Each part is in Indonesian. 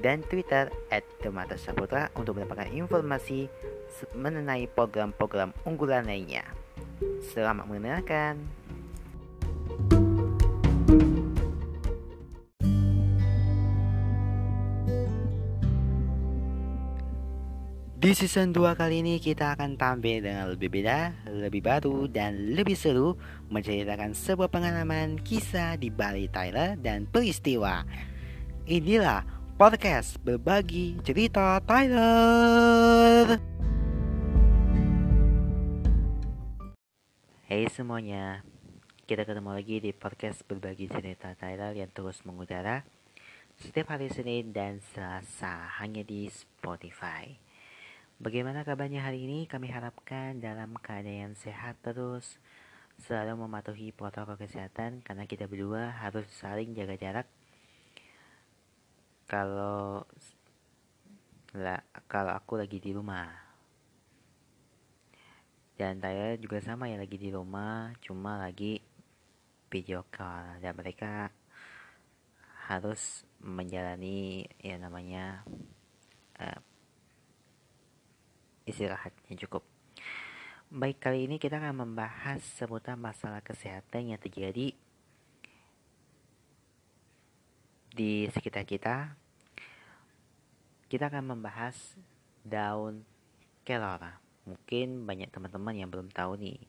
dan Twitter at Demata Saputra untuk mendapatkan informasi mengenai program-program unggulan lainnya. Selamat mendengarkan. Di season 2 kali ini kita akan tampil dengan lebih beda, lebih baru, dan lebih seru Menceritakan sebuah pengalaman, kisah di Bali Tyler, dan peristiwa Inilah podcast berbagi cerita Tyler Hey semuanya, kita ketemu lagi di podcast berbagi cerita Tyler yang terus mengudara Setiap hari Senin dan Selasa hanya di Spotify Bagaimana kabarnya hari ini? Kami harapkan dalam keadaan sehat terus, selalu mematuhi protokol kesehatan karena kita berdua harus saling jaga jarak. Kalau lah, kalau aku lagi di rumah. Dan saya juga sama ya lagi di rumah, cuma lagi video call dan mereka harus menjalani ya namanya uh, istirahat yang cukup. Baik, kali ini kita akan membahas seputar masalah kesehatan yang terjadi di sekitar kita. Kita akan membahas daun kelor. Mungkin banyak teman-teman yang belum tahu nih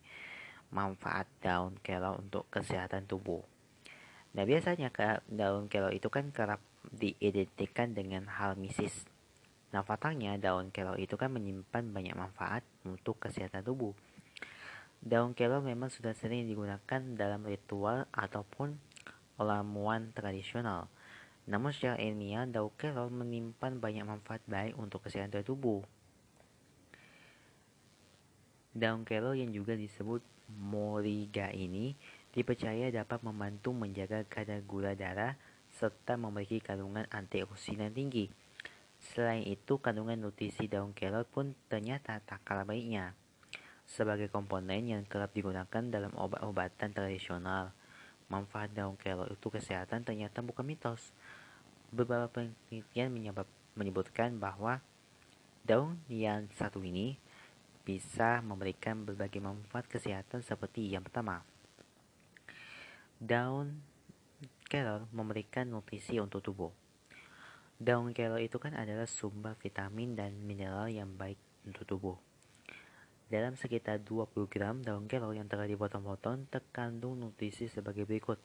manfaat daun kelor untuk kesehatan tubuh. Nah, biasanya daun kelor itu kan kerap diidentikan dengan hal mistis Nah, faktanya daun kelor itu kan menyimpan banyak manfaat untuk kesehatan tubuh. Daun kelor memang sudah sering digunakan dalam ritual ataupun olamuan tradisional. Namun secara ilmiah, daun kelor menyimpan banyak manfaat baik untuk kesehatan tubuh. Daun kelor yang juga disebut moriga ini dipercaya dapat membantu menjaga kadar gula darah serta memiliki kandungan antioksidan tinggi. Selain itu, kandungan nutrisi daun kelor pun ternyata tak kalah baiknya. Sebagai komponen yang kerap digunakan dalam obat-obatan tradisional, manfaat daun kelor itu kesehatan ternyata bukan mitos. Beberapa penelitian menyebutkan bahwa daun yang satu ini bisa memberikan berbagai manfaat kesehatan seperti yang pertama. Daun kelor memberikan nutrisi untuk tubuh. Daun kelor itu kan adalah sumber vitamin dan mineral yang baik untuk tubuh. Dalam sekitar 20 gram daun kelor yang telah dipotong-potong terkandung nutrisi sebagai berikut.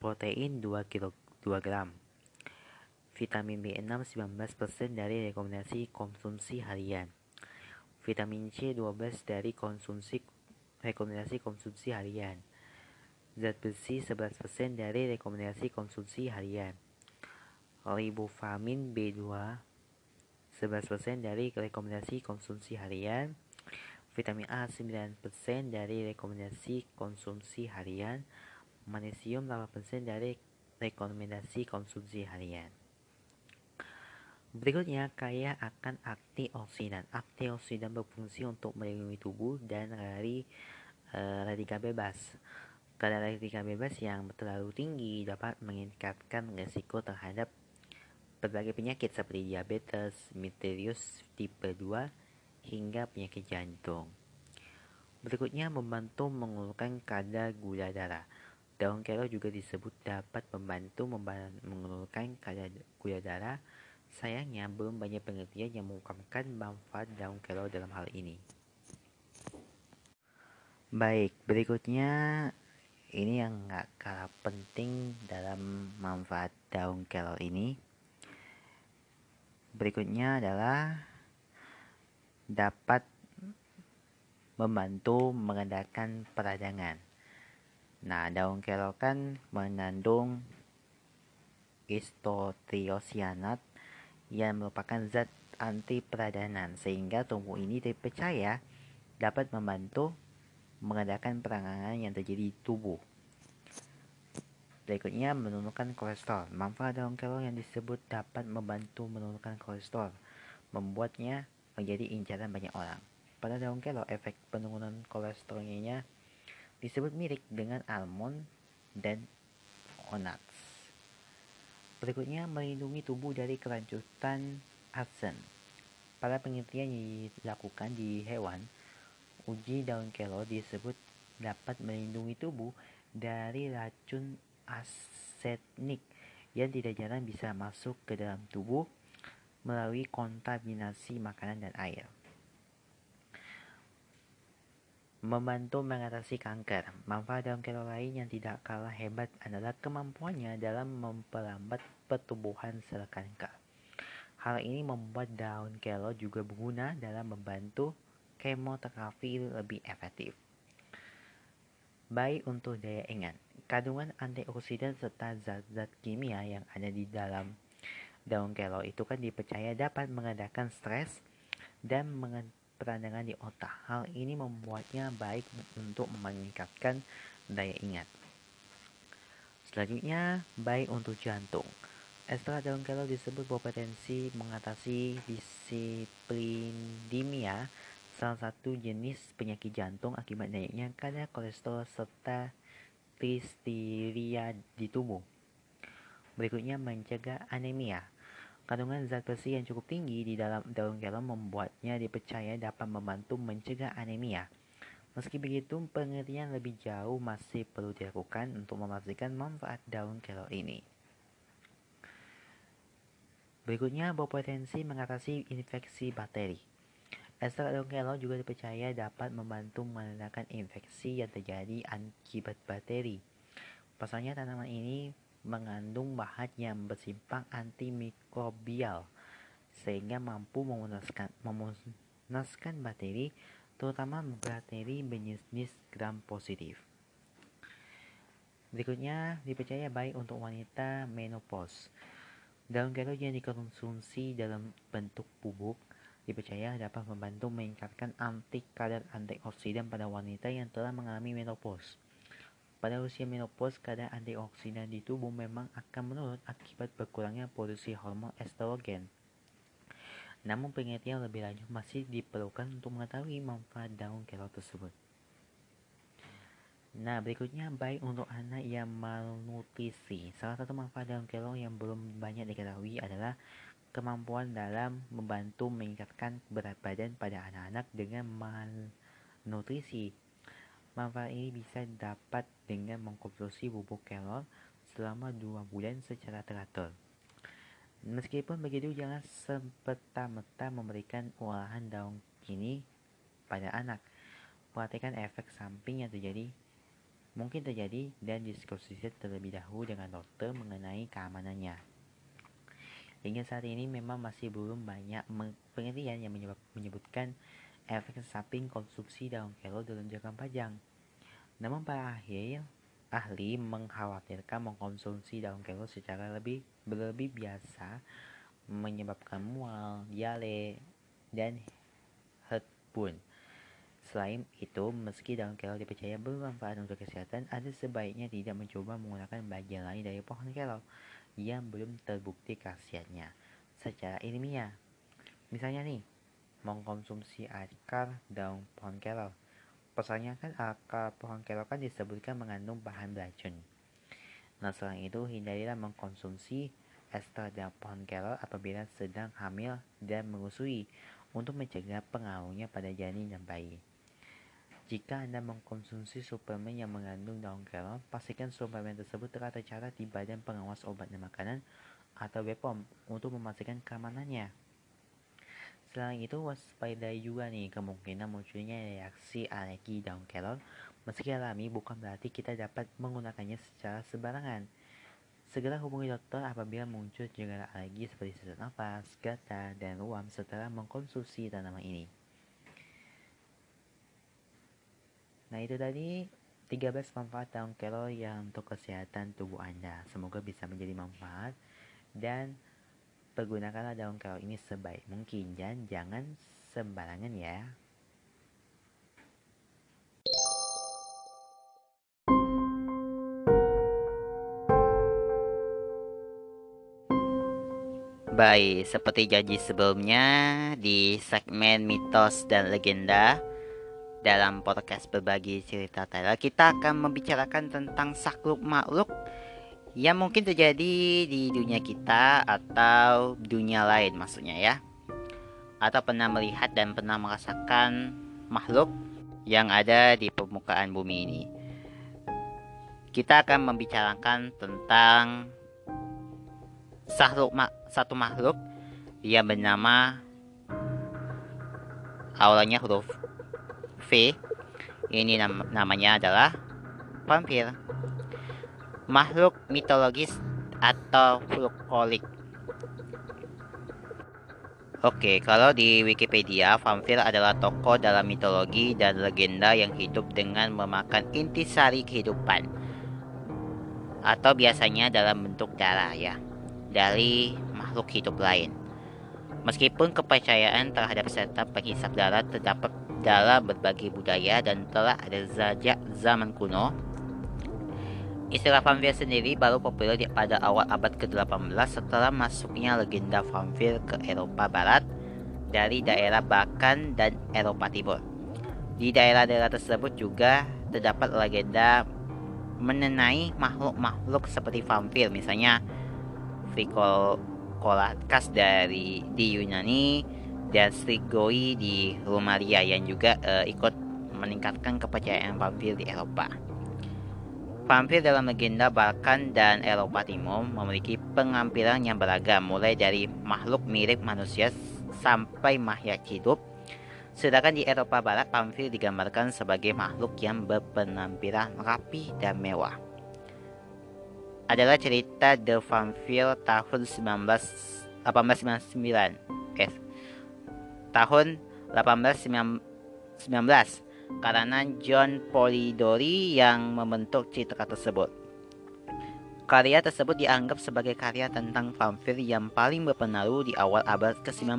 Protein 2, kilo, 2 gram. Vitamin B6 19% dari rekomendasi konsumsi harian. Vitamin C 12 dari konsumsi rekomendasi konsumsi harian. Zat besi 11% dari rekomendasi konsumsi harian ribofamin B2 11% dari rekomendasi konsumsi harian vitamin A 9% dari rekomendasi konsumsi harian magnesium 8% dari rekomendasi konsumsi harian Berikutnya, kaya akan antioksidan. Antioksidan berfungsi untuk melindungi tubuh dan dari uh, radikal bebas. Kadar radikal bebas yang terlalu tinggi dapat meningkatkan risiko terhadap berbagai penyakit seperti diabetes, misterius tipe 2, hingga penyakit jantung. Berikutnya membantu mengurangkan kadar gula darah. Daun kelor juga disebut dapat membantu mengurangkan kadar gula darah. Sayangnya belum banyak penelitian yang mengungkapkan manfaat daun kelor dalam hal ini. Baik, berikutnya ini yang nggak kalah penting dalam manfaat daun kelor ini berikutnya adalah dapat membantu mengendalikan peradangan. Nah, daun kelor kan mengandung istotiosianat yang merupakan zat anti peradangan sehingga tubuh ini dipercaya dapat membantu mengadakan perangan yang terjadi di tubuh. Berikutnya menurunkan kolesterol. Manfaat daun kelor yang disebut dapat membantu menurunkan kolesterol, membuatnya menjadi incaran banyak orang. Pada daun kelor, efek penurunan kolesterolnya disebut mirip dengan almond dan onats. Berikutnya melindungi tubuh dari kelanjutan arsen. Pada penelitian yang dilakukan di hewan, uji daun kelor disebut dapat melindungi tubuh dari racun asenik yang tidak jarang bisa masuk ke dalam tubuh melalui kontaminasi makanan dan air. Membantu mengatasi kanker. Manfaat daun kelor lain yang tidak kalah hebat adalah kemampuannya dalam memperlambat pertumbuhan sel kanker. Hal ini membuat daun kelor juga berguna dalam membantu kemoterapi lebih efektif. Baik untuk daya ingat, kandungan antioksidan serta zat-zat kimia yang ada di dalam daun kelor itu kan dipercaya dapat mengadakan stres dan peradangan di otak. Hal ini membuatnya baik untuk meningkatkan daya ingat. Selanjutnya, baik untuk jantung. Ekstrak daun kelor disebut berpotensi mengatasi disiplindemia, salah satu jenis penyakit jantung akibat naiknya kadar kolesterol serta listeria di tubuh. Berikutnya mencegah anemia. Kandungan zat besi yang cukup tinggi di dalam daun kelor membuatnya dipercaya dapat membantu mencegah anemia. Meski begitu, pengertian lebih jauh masih perlu dilakukan untuk memastikan manfaat daun kelor ini. Berikutnya, berpotensi mengatasi infeksi bakteri. Ekstrak daun kelor juga dipercaya dapat membantu menandakan infeksi yang terjadi akibat bakteri. Pasalnya, tanaman ini mengandung bahan yang bersimpang antimikrobial sehingga mampu memunaskan, memunaskan bakteri terutama bakteri berjenis gram positif. Berikutnya dipercaya baik untuk wanita menopause. Daun kelor yang dikonsumsi dalam bentuk bubuk dipercaya dapat membantu meningkatkan anti kadar antioksidan pada wanita yang telah mengalami menopause. Pada usia menopause, kadar antioksidan di tubuh memang akan menurun akibat berkurangnya produksi hormon estrogen. Namun penelitian lebih lanjut masih diperlukan untuk mengetahui manfaat daun kelor tersebut. Nah, berikutnya baik untuk anak yang malnutrisi. Salah satu manfaat daun kelor yang belum banyak diketahui adalah kemampuan dalam membantu meningkatkan berat badan pada anak-anak dengan malnutrisi. Manfaat ini bisa dapat dengan mengkonsumsi bubuk kelor selama dua bulan secara teratur. Meskipun begitu, jangan semata-mata memberikan olahan daun ini pada anak. Perhatikan efek samping yang terjadi mungkin terjadi dan diskusikan terlebih dahulu dengan dokter mengenai keamanannya. Hingga saat ini memang masih belum banyak penelitian yang menyebutkan efek samping konsumsi daun kelor dalam jangka panjang. Namun para ahli, ahli mengkhawatirkan mengkonsumsi daun kelor secara lebih berlebih biasa menyebabkan mual, diare, dan heartburn. Selain itu, meski daun kelor dipercaya bermanfaat untuk kesehatan, ada sebaiknya tidak mencoba menggunakan bagian lain dari pohon kelor yang belum terbukti khasiatnya secara ilmiah. Misalnya nih, mengkonsumsi akar daun pohon kelor. Pasalnya kan akar pohon kelor kan disebutkan mengandung bahan beracun. Nah selain itu hindarilah mengkonsumsi ekstrak daun pohon kelor apabila sedang hamil dan menyusui untuk mencegah pengaruhnya pada janin dan bayi. Jika Anda mengkonsumsi suplemen yang mengandung daun kelor, pastikan suplemen tersebut telah tercatat di Badan Pengawas Obat dan Makanan atau BPOM untuk memastikan keamanannya. Selain itu, waspadai juga nih kemungkinan munculnya reaksi alergi daun kelor. Meski alami, bukan berarti kita dapat menggunakannya secara sembarangan. Segera hubungi dokter apabila muncul gejala alergi seperti sesak nafas, gatal, dan ruam setelah mengkonsumsi tanaman ini. Nah itu tadi 13 manfaat daun kelor yang untuk kesehatan tubuh Anda. Semoga bisa menjadi manfaat dan pergunakanlah daun kelor ini sebaik mungkin dan jangan sembarangan ya. Baik, seperti janji sebelumnya di segmen mitos dan legenda dalam podcast berbagi cerita Tyler kita akan membicarakan tentang sakluk makhluk yang mungkin terjadi di dunia kita atau dunia lain maksudnya ya. Atau pernah melihat dan pernah merasakan makhluk yang ada di permukaan bumi ini. Kita akan membicarakan tentang satu makhluk yang bernama awalnya huruf V ini nam namanya adalah vampir makhluk mitologis atau folklorik Oke, kalau di Wikipedia, vampir adalah tokoh dalam mitologi dan legenda yang hidup dengan memakan intisari kehidupan atau biasanya dalam bentuk darah ya dari makhluk hidup lain. Meskipun kepercayaan terhadap setan penghisap darah terdapat dalam berbagai budaya dan telah ada sejak zaman kuno, istilah vampir sendiri baru populer pada awal abad ke-18 setelah masuknya legenda vampir ke Eropa Barat dari daerah Balkan dan Eropa Timur. Di daerah-daerah tersebut juga terdapat legenda mengenai makhluk-makhluk seperti vampir, misalnya Vicol khas dari di Yunani dan Strigoi di Rumalia yang juga uh, ikut meningkatkan kepercayaan vampir di Eropa. Vampir dalam legenda Balkan dan Eropa Timur memiliki pengampilan yang beragam mulai dari makhluk mirip manusia sampai makhluk hidup. Sedangkan di Eropa Barat, vampir digambarkan sebagai makhluk yang berpenampilan rapi dan mewah adalah cerita The Vampire tahun 1899. Eh, tahun 1819 karena John Polidori yang membentuk cerita tersebut. Karya tersebut dianggap sebagai karya tentang vampir yang paling berpengaruh di awal abad ke-19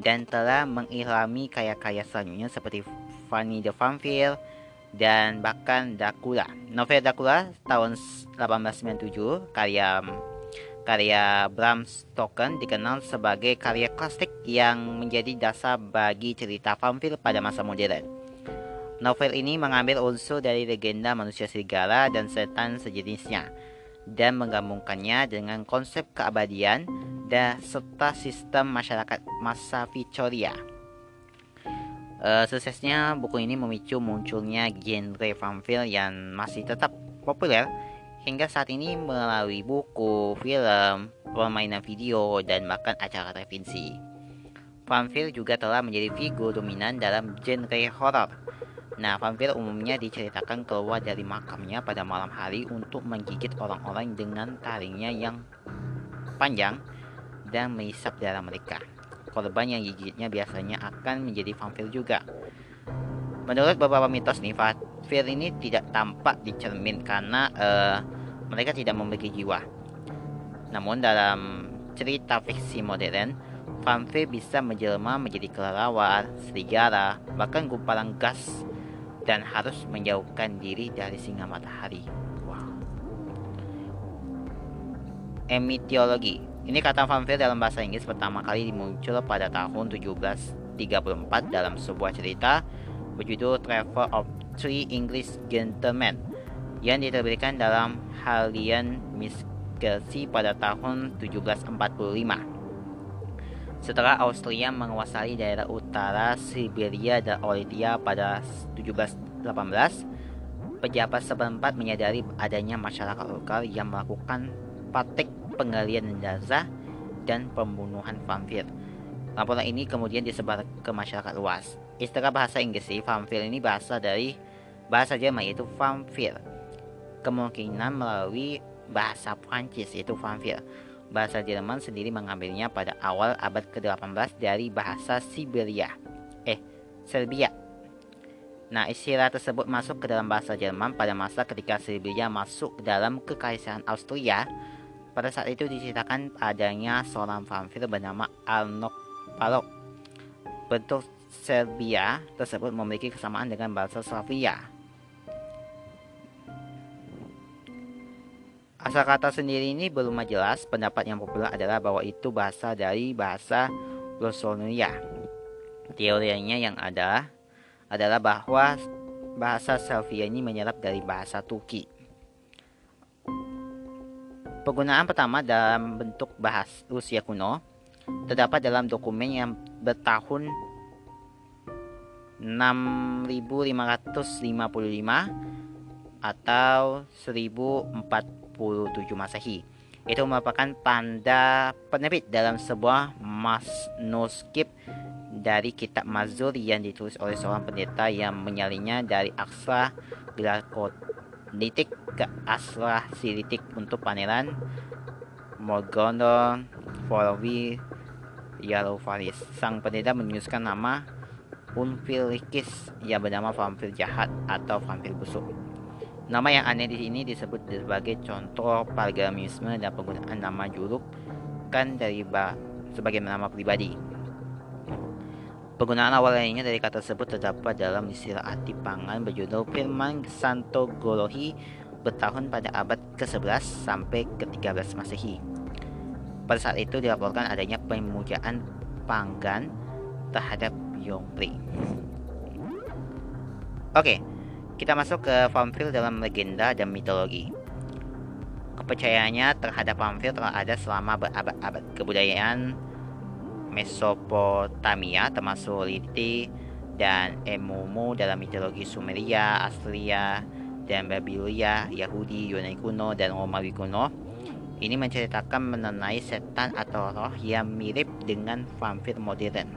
dan telah mengilhami karya-karya selanjutnya seperti Fanny the Vampire, dan bahkan Dracula. Novel Dracula tahun 1897 karya karya Bram Stoker dikenal sebagai karya klasik yang menjadi dasar bagi cerita vampir pada masa modern. Novel ini mengambil unsur dari legenda manusia serigala dan setan sejenisnya dan menggabungkannya dengan konsep keabadian dan serta sistem masyarakat masa Victoria. Uh, suksesnya buku ini memicu munculnya genre vampir yang masih tetap populer hingga saat ini melalui buku, film, permainan video, dan bahkan acara televisi. Vampir juga telah menjadi figur dominan dalam genre horor. Nah, vampir umumnya diceritakan keluar dari makamnya pada malam hari untuk menggigit orang-orang dengan taringnya yang panjang dan menghisap darah mereka korban yang gigitnya biasanya akan menjadi vampir juga. Menurut beberapa mitos nih, vampir ini tidak tampak di cermin karena uh, mereka tidak memiliki jiwa. Namun dalam cerita fiksi modern, vampir bisa menjelma menjadi kelelawar, serigala, bahkan gumpalan gas dan harus menjauhkan diri dari singa matahari. Wow. Emitiologi ini kata vampir dalam bahasa Inggris pertama kali muncul pada tahun 1734 dalam sebuah cerita berjudul Travel of Three English Gentlemen yang diterbitkan dalam Halian Miskelsi pada tahun 1745. Setelah Austria menguasai daerah utara Siberia dan Olidia pada 1718, pejabat setempat menyadari adanya masyarakat lokal yang melakukan praktik penggalian jenazah dan pembunuhan vampir. Laporan ini kemudian disebar ke masyarakat luas. Istilah bahasa Inggris vampir ini bahasa dari bahasa Jerman yaitu vampir. Kemungkinan melalui bahasa Prancis yaitu vampir. Bahasa Jerman sendiri mengambilnya pada awal abad ke-18 dari bahasa Siberia. Eh, Serbia. Nah, istilah tersebut masuk ke dalam bahasa Jerman pada masa ketika Siberia masuk dalam kekaisaran Austria Pada saat itu diceritakan adanya seorang vampir bernama Arnok Palok. Bentuk Serbia tersebut memiliki kesamaan dengan bahasa Slavia. Asal kata sendiri ini belum jelas. Pendapat yang populer adalah bahwa itu bahasa dari bahasa Rosonia. Teorinya yang ada adalah bahwa bahasa Slavia ini menyerap dari bahasa Turki. Penggunaan pertama dalam bentuk bahas Rusia kuno terdapat dalam dokumen yang bertahun 6555 atau 1047 Masehi. Itu merupakan tanda penerbit dalam sebuah manuskrip dari kitab Mazur yang ditulis oleh seorang pendeta yang menyalinnya dari aksara Glakonitik ke aksara Silitik untuk pangeran Morgondo Forwi Yarovaris. Sang pendeta menuliskan nama Unfilikis yang bernama vampir jahat atau vampir busuk. Nama yang aneh di sini disebut sebagai contoh pargamisme dan penggunaan nama juluk kan dari sebagai nama pribadi. Penggunaan awal lainnya dari kata tersebut terdapat dalam istilah arti pangan berjudul Firman Santo Golohi bertahun pada abad ke-11 sampai ke-13 Masehi. Pada saat itu dilaporkan adanya pemujaan panggan terhadap Yongpri. Oke, kita masuk ke vampir dalam legenda dan mitologi. Kepercayaannya terhadap vampir telah ada selama berabad-abad. Kebudayaan Mesopotamia termasuk Liti dan Emumu dalam mitologi Sumeria, Astria, dan Babilonia, Yahudi, Yunani kuno, dan Romawi kuno. Ini menceritakan mengenai setan atau roh yang mirip dengan vampir modern.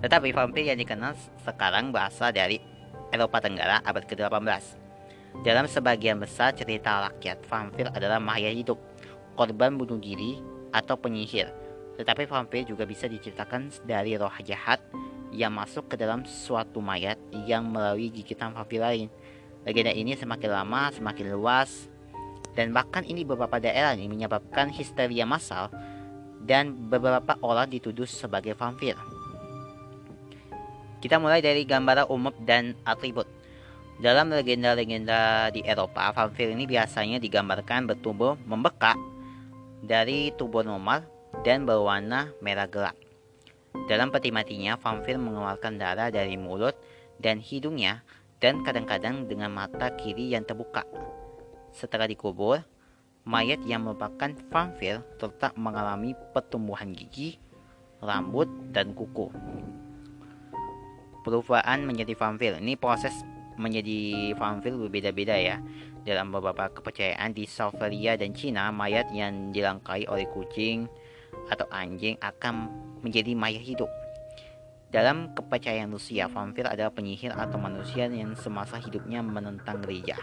Tetapi vampir yang dikenal sekarang berasal dari Eropa Tenggara abad ke-18. Dalam sebagian besar cerita rakyat, vampir adalah makhluk hidup, korban bunuh diri, atau penyihir tetapi vampir juga bisa diceritakan dari roh jahat yang masuk ke dalam suatu mayat yang melalui gigitan vampir lain. Legenda ini semakin lama semakin luas dan bahkan ini beberapa daerah ini menyebabkan histeria massal dan beberapa orang dituduh sebagai vampir. Kita mulai dari gambaran umum dan atribut. Dalam legenda-legenda di Eropa, vampir ini biasanya digambarkan bertubuh membekak dari tubuh normal dan berwarna merah gelap. Dalam peti matinya, vampir mengeluarkan darah dari mulut dan hidungnya dan kadang-kadang dengan mata kiri yang terbuka. Setelah dikubur, mayat yang merupakan vampir tetap mengalami pertumbuhan gigi, rambut, dan kuku. Perubahan menjadi vampir. Ini proses menjadi vampir berbeda-beda ya. Dalam beberapa kepercayaan di Salvaria dan Cina, mayat yang dilangkai oleh kucing, atau anjing akan menjadi mayat hidup. Dalam kepercayaan Rusia, vampir adalah penyihir atau manusia yang semasa hidupnya menentang gereja.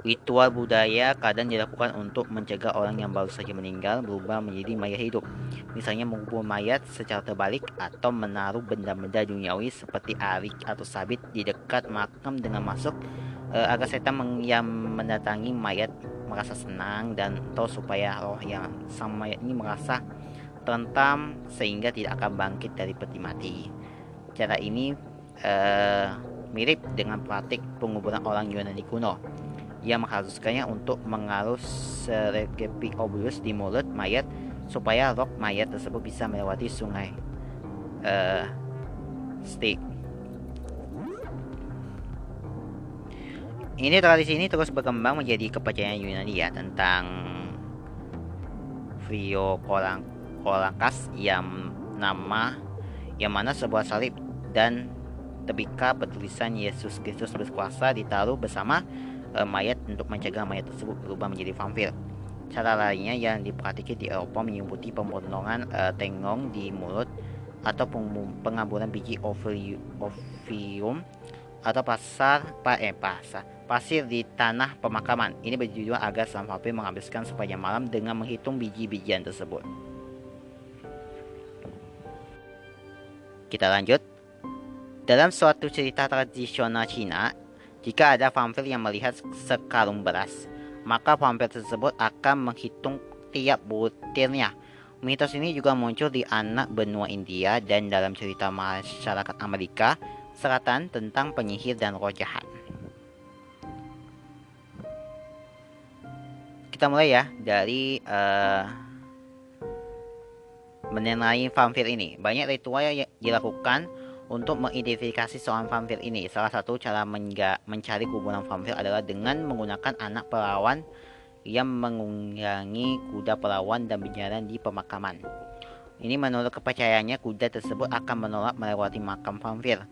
Ritual budaya kadang dilakukan untuk mencegah orang yang baru saja meninggal berubah menjadi mayat hidup. Misalnya mengubur mayat secara terbalik atau menaruh benda-benda duniawi seperti arik atau sabit di dekat makam dengan masuk uh, agar setan yang mendatangi mayat merasa senang dan tahu supaya roh yang sang mayat ini merasa tentam sehingga tidak akan bangkit dari peti mati. Cara ini uh, mirip dengan praktik penguburan orang Yunani kuno yang mengharuskannya untuk mengarus serekepi obulus di mulut mayat supaya roh mayat tersebut bisa melewati sungai uh, Styx. Ini tradisi ini terus berkembang menjadi kepercayaan Yunani ya tentang Vio Kolankas yang nama yang mana sebuah salib dan tebika bertulisan Yesus Kristus berkuasa ditaruh bersama e, mayat untuk mencegah mayat tersebut berubah menjadi vampir. Cara lainnya yang diperhatikan di Eropa menyebutkan pemotongan e, tengong di mulut atau pengamburan biji ovium atau pasar pa eh pasar pasir di tanah pemakaman. Ini bertujuan agar sang vampir menghabiskan sepanjang malam dengan menghitung biji-bijian tersebut. Kita lanjut. Dalam suatu cerita tradisional Cina, jika ada vampir yang melihat sekarung beras maka vampir tersebut akan menghitung tiap butirnya. Mitos ini juga muncul di anak benua India dan dalam cerita masyarakat Amerika Selatan tentang penyihir dan roh jahat. Kita mulai ya dari uh, mengenai vampir ini. Banyak ritual yang dilakukan untuk mengidentifikasi seorang vampir ini. Salah satu cara mencari kuburan vampir adalah dengan menggunakan anak perawan yang mengunggangi kuda perawan dan berjalan di pemakaman. Ini menurut kepercayaannya kuda tersebut akan menolak melewati makam vampir.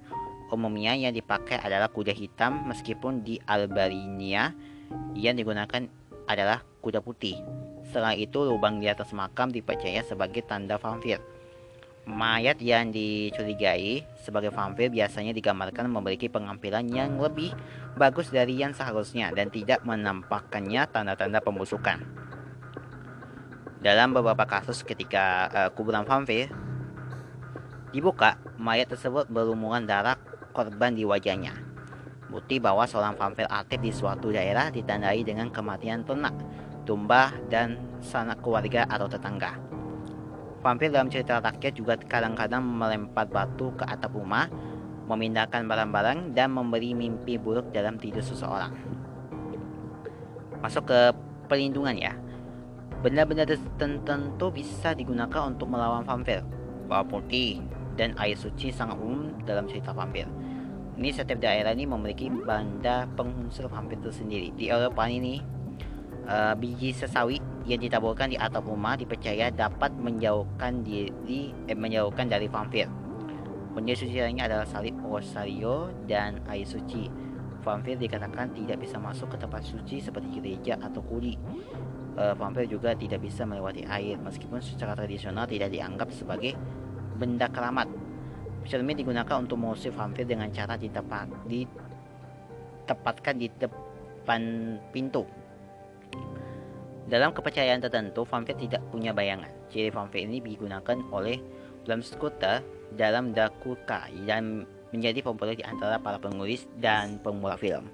Umumnya yang dipakai adalah kuda hitam meskipun di Albania yang digunakan adalah kuda putih. Setelah itu lubang di atas makam dipercaya sebagai tanda vampir. Mayat yang dicurigai sebagai vampir biasanya digambarkan memiliki pengampilan yang lebih bagus dari yang seharusnya dan tidak menampakkannya tanda-tanda pembusukan. Dalam beberapa kasus ketika uh, kuburan vampir dibuka, mayat tersebut berlumuran darah korban di wajahnya. Bukti bahwa seorang vampir aktif di suatu daerah ditandai dengan kematian ternak, tumbah, dan sanak keluarga atau tetangga. Vampir dalam cerita rakyat juga kadang-kadang melempar batu ke atap rumah, memindahkan barang-barang, dan memberi mimpi buruk dalam tidur seseorang. Masuk ke perlindungan ya. Benda-benda tertentu bisa digunakan untuk melawan vampir. Bawang putih dan air suci sangat umum dalam cerita vampir. Ini setiap daerah ini memiliki banda pengunsur vampir tersendiri. Di Eropa ini, uh, biji sesawi yang ditaburkan di atap rumah dipercaya dapat menjauhkan diri eh, menjauhkan dari vampir. Benda suci lainnya adalah salib rosario dan air suci. Vampir dikatakan tidak bisa masuk ke tempat suci seperti gereja atau kuli. Uh, vampir juga tidak bisa melewati air meskipun secara tradisional tidak dianggap sebagai benda keramat. Cermin digunakan untuk mengusir vampir dengan cara ditepat, ditempatkan di depan pintu dalam kepercayaan tertentu, vampir tidak punya bayangan. Ciri vampir ini digunakan oleh Bram Stoker dalam Dracula dan menjadi populer di antara para penulis dan pemula film.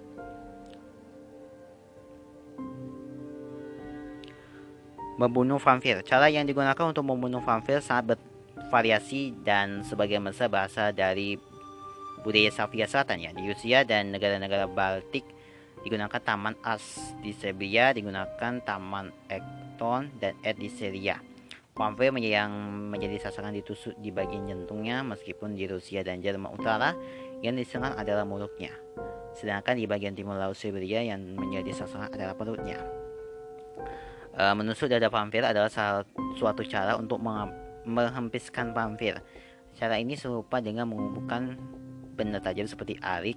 Membunuh vampir. Cara yang digunakan untuk membunuh vampir sangat bervariasi dan sebagian besar berasal dari budaya Slavia Selatan ya. Di Rusia dan negara-negara Baltik digunakan Taman As di Serbia digunakan Taman Ekton dan Ed di Syria. Vampir yang menjadi sasaran ditusuk di bagian jantungnya meskipun di Rusia dan Jerman Utara yang diserang adalah mulutnya. Sedangkan di bagian timur laut Siberia yang menjadi sasaran adalah perutnya. E, menusuk dada vampir adalah suatu cara untuk menghempiskan vampir. Cara ini serupa dengan mengumpulkan benda tajam seperti arik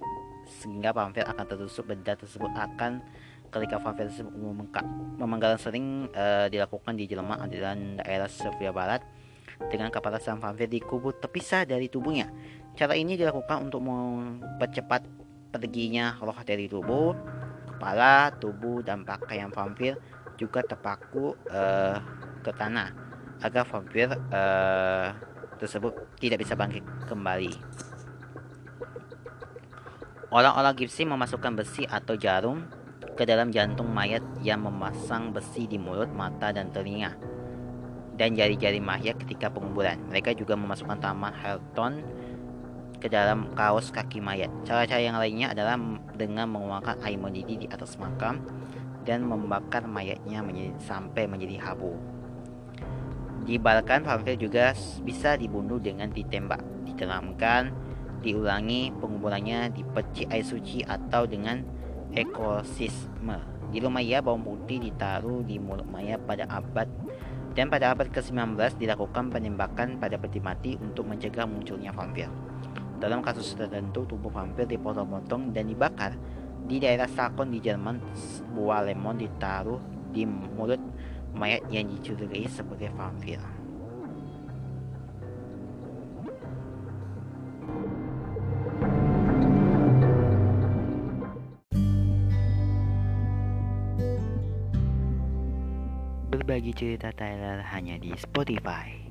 sehingga vampir akan tertusuk benda tersebut akan ketika vampir tersebut memenggalan sering uh, dilakukan di Jerman dan daerah Serbia Barat dengan kepala sang vampir dikubur terpisah dari tubuhnya. Cara ini dilakukan untuk mempercepat perginya roh dari tubuh, kepala, tubuh, dan pakaian vampir juga terpaku uh, ke tanah agar vampir uh, tersebut tidak bisa bangkit kembali. Orang-orang Gipsi memasukkan besi atau jarum ke dalam jantung mayat yang memasang besi di mulut, mata, dan telinga dan jari-jari mayat ketika penguburan. Mereka juga memasukkan taman Helton ke dalam kaos kaki mayat. Cara-cara yang lainnya adalah dengan mengeluarkan air mendidih di atas makam dan membakar mayatnya menjadi, sampai menjadi habu. Dibalkan vampir juga bisa dibunuh dengan ditembak, diteramkan, diulangi penguburannya di peci air suci atau dengan ekosisme. Di Lumaya, bawang putih ditaruh di mulut maya pada abad dan pada abad ke-19 dilakukan penembakan pada peti mati untuk mencegah munculnya vampir. Dalam kasus tertentu, tubuh vampir dipotong-potong dan dibakar. Di daerah Sakon di Jerman, buah lemon ditaruh di mulut mayat yang dicurigai sebagai vampir. Berbagi cerita Tyler hanya di Spotify.